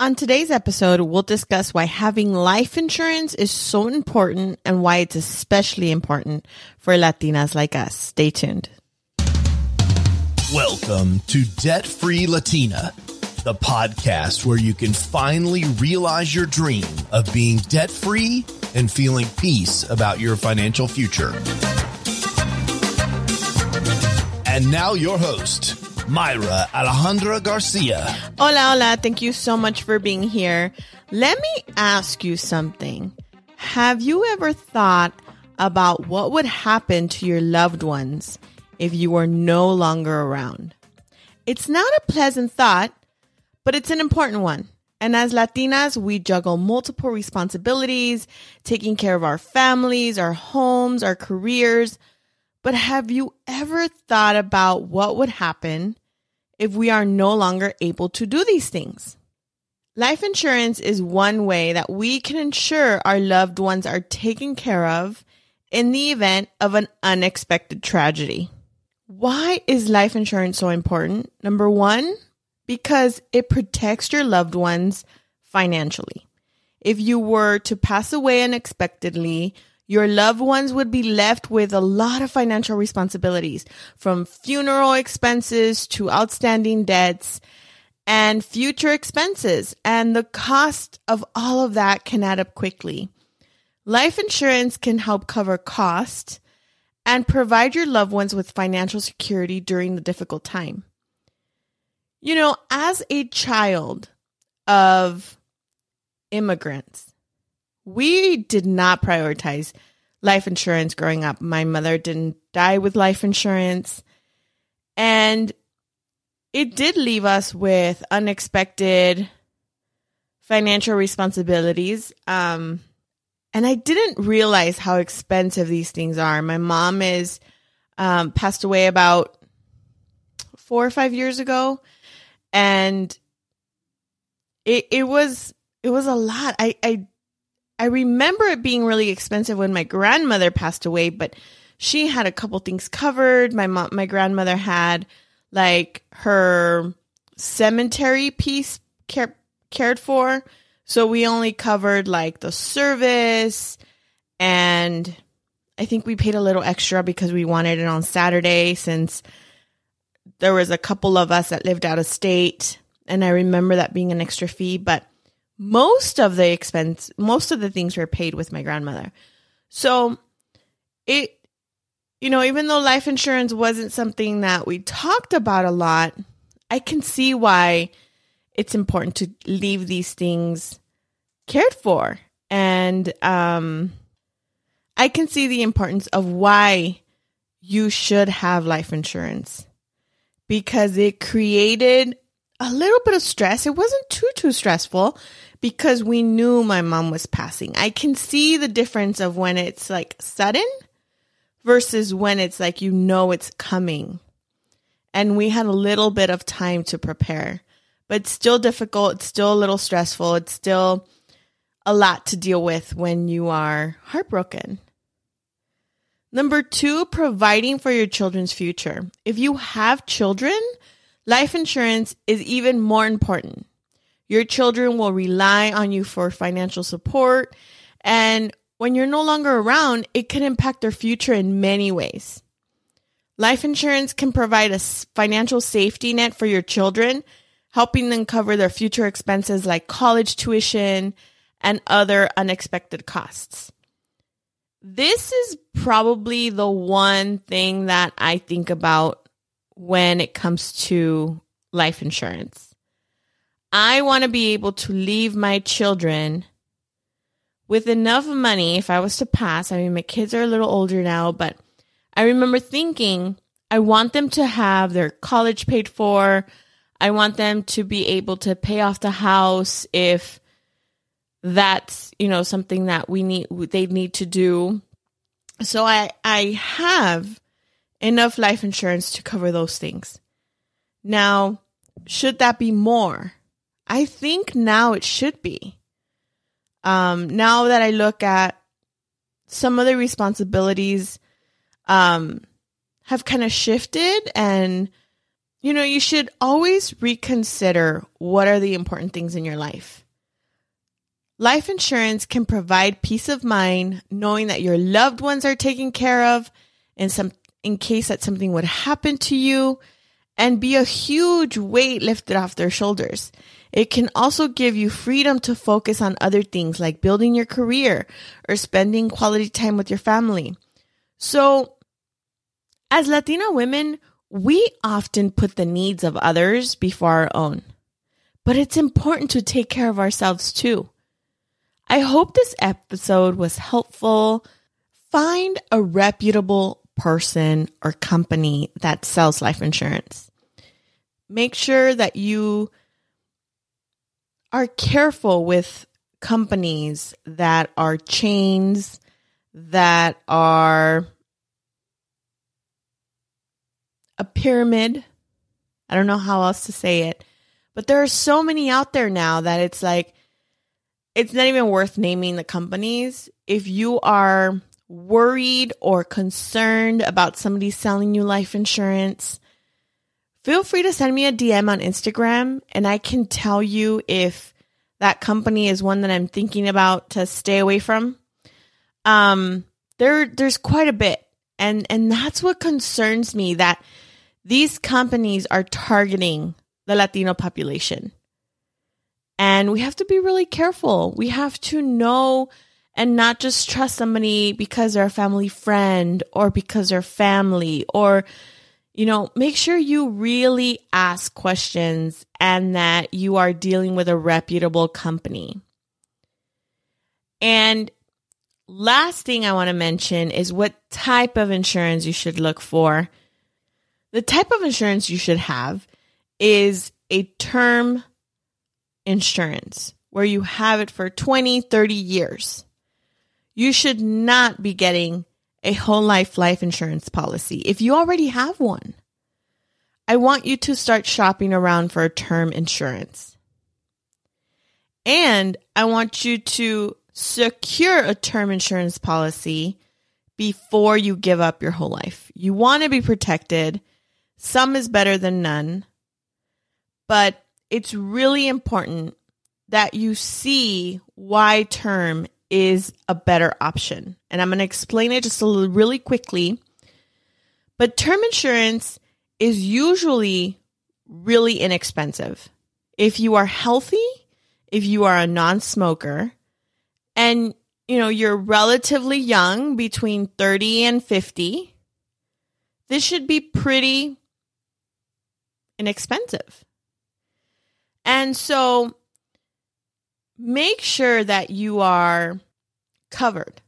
On today's episode, we'll discuss why having life insurance is so important and why it's especially important for Latinas like us. Stay tuned. Welcome to Debt Free Latina, the podcast where you can finally realize your dream of being debt free and feeling peace about your financial future. And now, your host, Mayra Alejandra Garcia. Hola, hola. Thank you so much for being here. Let me ask you something. Have you ever thought about what would happen to your loved ones if you were no longer around? It's not a pleasant thought, but it's an important one. And as Latinas, we juggle multiple responsibilities, taking care of our families, our homes, our careers. But have you ever thought about what would happen if we are no longer able to do these things? Life insurance is one way that we can ensure our loved ones are taken care of in the event of an unexpected tragedy. Why is life insurance so important? Number one, because it protects your loved ones financially. If you were to pass away unexpectedly, your loved ones would be left with a lot of financial responsibilities from funeral expenses to outstanding debts and future expenses. And the cost of all of that can add up quickly. Life insurance can help cover costs and provide your loved ones with financial security during the difficult time. You know, as a child of immigrants, we did not prioritize life insurance growing up. My mother didn't die with life insurance. And it did leave us with unexpected financial responsibilities. Um, and I didn't realize how expensive these things are. My mom is um, passed away about four or five years ago, and it it was it was a lot. I I I remember it being really expensive when my grandmother passed away, but she had a couple things covered. My mom, my grandmother had like her cemetery piece care, cared for. So we only covered like the service and I think we paid a little extra because we wanted it on Saturday since there was a couple of us that lived out of state and I remember that being an extra fee, but most of the expense, most of the things were paid with my grandmother. So it, you know, even though life insurance wasn't something that we talked about a lot, I can see why it's important to leave these things cared for. And um, I can see the importance of why you should have life insurance because it created a little bit of stress. It wasn't too, too stressful because we knew my mom was passing. I can see the difference of when it's like sudden versus when it's like you know it's coming. And we had a little bit of time to prepare, but it's still difficult. It's still a little stressful. It's still a lot to deal with when you are heartbroken. Number two, providing for your children's future. If you have children, life insurance is even more important. Your children will rely on you for financial support. And when you're no longer around, it can impact their future in many ways. Life insurance can provide a financial safety net for your children, helping them cover their future expenses like college tuition and other unexpected costs. This is probably the one thing that I think about when it comes to life insurance. I want to be able to leave my children with enough money if I was to pass. I mean, my kids are a little older now, but I remember thinking I want them to have their college paid for. I want them to be able to pay off the house if that's, you know, something that we need they need to do. So I I have enough life insurance to cover those things. Now, should that be more? I think now it should be. Um, now that I look at some of the responsibilities, um, have kind of shifted and you know, you should always reconsider what are the important things in your life. Life insurance can provide peace of mind knowing that your loved ones are taken care of in some in case that something would happen to you and be a huge weight lifted off their shoulders. It can also give you freedom to focus on other things like building your career or spending quality time with your family. So, as Latina women, we often put the needs of others before our own, but it's important to take care of ourselves too. I hope this episode was helpful. Find a reputable person or company that sells life insurance. Make sure that you are careful with companies that are chains, that are a pyramid. I don't know how else to say it, but there are so many out there now that it's like, it's not even worth naming the companies. If you are worried or concerned about somebody selling you life insurance, feel free to send me a DM on Instagram and I can tell you if that company is one that I'm thinking about to stay away from. Um there there's quite a bit. And and that's what concerns me that these companies are targeting the Latino population. And we have to be really careful. We have to know and not just trust somebody because they're a family friend or because they're family or you know, make sure you really ask questions and that you are dealing with a reputable company. And last thing I want to mention is what type of insurance you should look for. The type of insurance you should have is a term insurance where you have it for 20, 30 years. You should not be getting a whole life life insurance policy if you already have one. I want you to start shopping around for a term insurance. And I want you to secure a term insurance policy before you give up your whole life. You want to be protected. Some is better than none. But it's really important that you see why term is a better option. And I'm going to explain it just a little really quickly. But term insurance is usually really inexpensive. If you are healthy, if you are a non-smoker, and you know, you're relatively young, between 30 and 50, this should be pretty inexpensive. And so make sure that you are covered.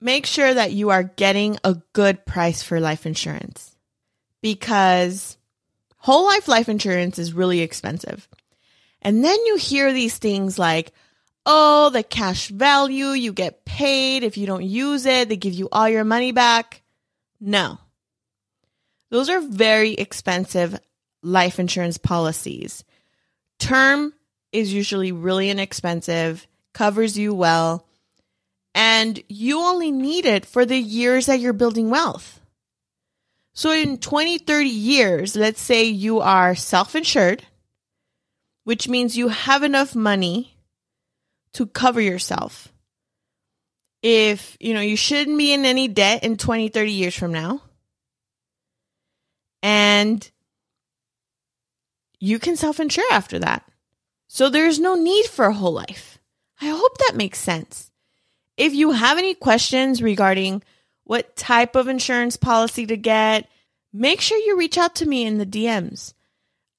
Make sure that you are getting a good price for life insurance because whole life life insurance is really expensive. And then you hear these things like, oh, the cash value, you get paid. If you don't use it, they give you all your money back. No. Those are very expensive life insurance policies. Term is usually really inexpensive, covers you well, and you only need it for the years that you're building wealth. So in 20, 30 years, let's say you are self insured, which means you have enough money to cover yourself. If, you know, you shouldn't be in any debt in 20, 30 years from now. And you can self insure after that. So there's no need for a whole life. I hope that makes sense. If you have any questions regarding what type of insurance policy to get, make sure you reach out to me in the DMs.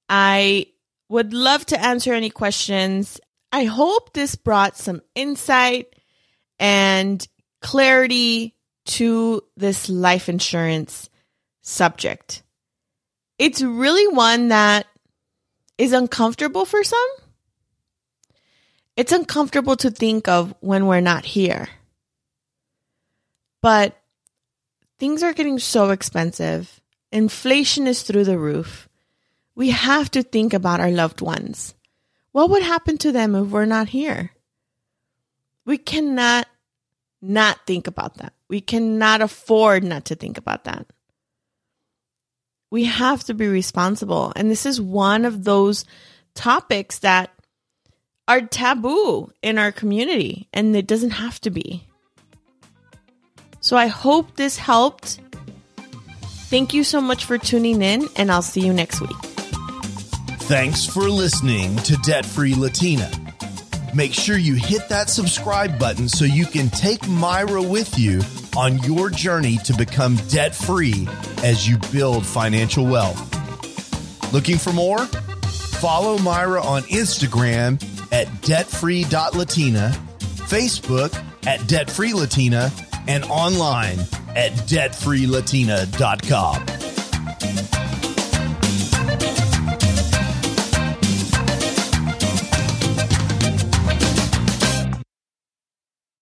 I would love to answer any questions. I hope this brought some insight and clarity to this life insurance subject. It's really one that is uncomfortable for some it's uncomfortable to think of when we're not here. But things are getting so expensive. Inflation is through the roof. We have to think about our loved ones. What would happen to them if we're not here? We cannot not think about that. We cannot afford not to think about that. we have to be responsible. And this is one of those topics that are taboo in our community, and it doesn't have to be. So I hope this helped. Thank you so much for tuning in, and I'll see you next week. Thanks for listening to Debt Free Latina. Make sure you hit that subscribe button so you can take Mayra with you on your journey to become debt free as you build financial wealth. Looking for more? Follow Mayra on Instagram at debtfree.latina, Facebook at debtfreelatina, and online at debtfreelatina.com.